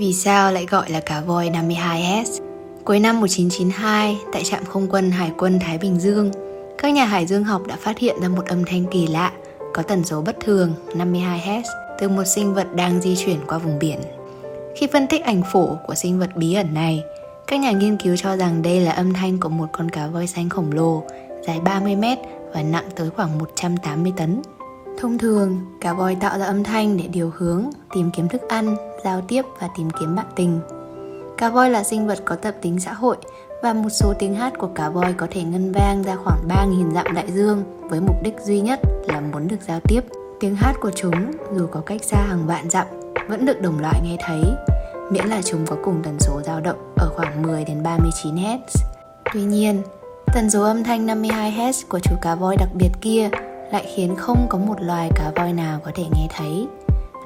Vì sao lại gọi là cá voi 52 Hz? Cuối năm 1992, tại trạm không quân Hải quân Thái Bình Dương, các nhà hải dương học đã phát hiện ra một âm thanh kỳ lạ, có tần số bất thường 52 Hz từ một sinh vật đang di chuyển qua vùng biển. Khi phân tích ảnh phổ của sinh vật bí ẩn này, các nhà nghiên cứu cho rằng đây là âm thanh của một con cá voi xanh khổng lồ, dài 30 mét và nặng tới khoảng 180 tấn. Thông thường, cá voi tạo ra âm thanh để điều hướng, tìm kiếm thức ăn, giao tiếp và tìm kiếm bạn tình. Cá voi là sinh vật có tập tính xã hội và một số tiếng hát của cá voi có thể ngân vang ra khoảng 3.000 dặm đại dương với mục đích duy nhất là muốn được giao tiếp. Tiếng hát của chúng dù có cách xa hàng vạn dặm vẫn được đồng loại nghe thấy, miễn là chúng có cùng tần số dao động ở khoảng 10 đến 39 Hz. Tuy nhiên, tần số âm thanh 52 Hz của chú cá voi đặc biệt kia lại khiến không có một loài cá voi nào có thể nghe thấy.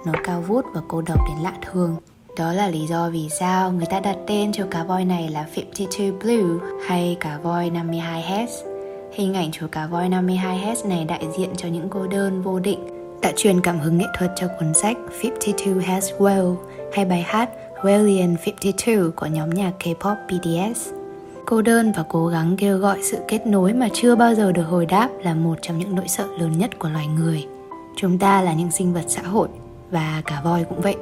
Nó cao vút và cô độc đến lạ thường. Đó là lý do vì sao người ta đặt tên cho cá voi này là 52 Blue hay cá voi 52 Hz. Hình ảnh chú cá voi 52 Hz này đại diện cho những cô đơn vô định đã truyền cảm hứng nghệ thuật cho cuốn sách 52 Hz Well hay bài hát Wellian 52 của nhóm nhạc K-pop BTS. Cô đơn và cố gắng kêu gọi sự kết nối mà chưa bao giờ được hồi đáp là một trong những nỗi sợ lớn nhất của loài người. Chúng ta là những sinh vật xã hội và cả voi cũng vậy.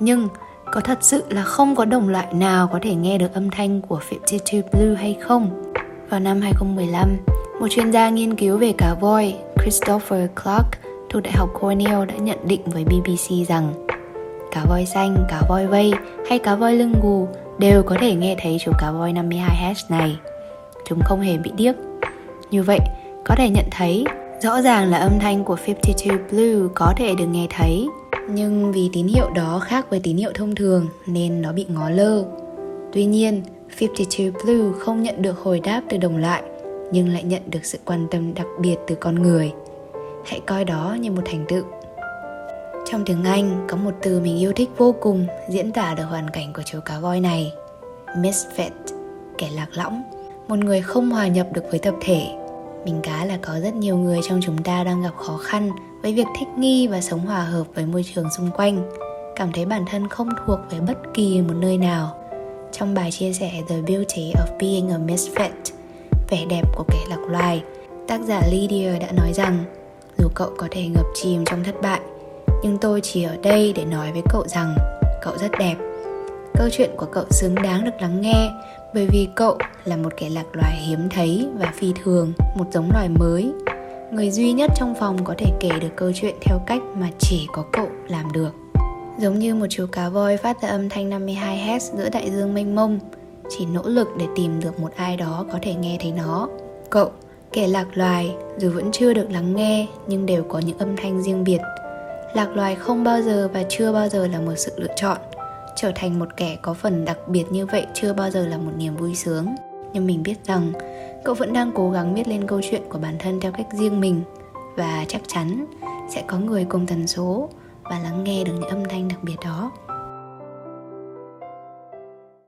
Nhưng có thật sự là không có đồng loại nào có thể nghe được âm thanh của 52 Blue hay không? Vào năm 2015, một chuyên gia nghiên cứu về cá voi, Christopher Clark thuộc Đại học Cornell đã nhận định với BBC rằng cá voi xanh, cá voi vây hay cá voi lưng gù đều có thể nghe thấy chú cá voi 52 Hz này. Chúng không hề bị điếc. Như vậy, có thể nhận thấy rõ ràng là âm thanh của 52 Blue có thể được nghe thấy nhưng vì tín hiệu đó khác với tín hiệu thông thường nên nó bị ngó lơ. Tuy nhiên, 52 Blue không nhận được hồi đáp từ đồng loại nhưng lại nhận được sự quan tâm đặc biệt từ con người. Hãy coi đó như một thành tựu. Trong tiếng Anh có một từ mình yêu thích vô cùng diễn tả được hoàn cảnh của chú cá voi này. Misfit, kẻ lạc lõng, một người không hòa nhập được với tập thể. Mình cá là có rất nhiều người trong chúng ta đang gặp khó khăn với việc thích nghi và sống hòa hợp với môi trường xung quanh, cảm thấy bản thân không thuộc về bất kỳ một nơi nào. Trong bài chia sẻ The Beauty of Being a Misfit, vẻ đẹp của kẻ lạc loài, tác giả Lydia đã nói rằng dù cậu có thể ngập chìm trong thất bại, nhưng tôi chỉ ở đây để nói với cậu rằng cậu rất đẹp. Câu chuyện của cậu xứng đáng được lắng nghe bởi vì cậu là một kẻ lạc loài hiếm thấy và phi thường, một giống loài mới người duy nhất trong phòng có thể kể được câu chuyện theo cách mà chỉ có cậu làm được. Giống như một chú cá voi phát ra âm thanh 52 Hz giữa đại dương mênh mông, chỉ nỗ lực để tìm được một ai đó có thể nghe thấy nó. Cậu, kẻ lạc loài, dù vẫn chưa được lắng nghe nhưng đều có những âm thanh riêng biệt. Lạc loài không bao giờ và chưa bao giờ là một sự lựa chọn. Trở thành một kẻ có phần đặc biệt như vậy chưa bao giờ là một niềm vui sướng. Nhưng mình biết rằng, cậu vẫn đang cố gắng viết lên câu chuyện của bản thân theo cách riêng mình và chắc chắn sẽ có người cùng tần số và lắng nghe được những âm thanh đặc biệt đó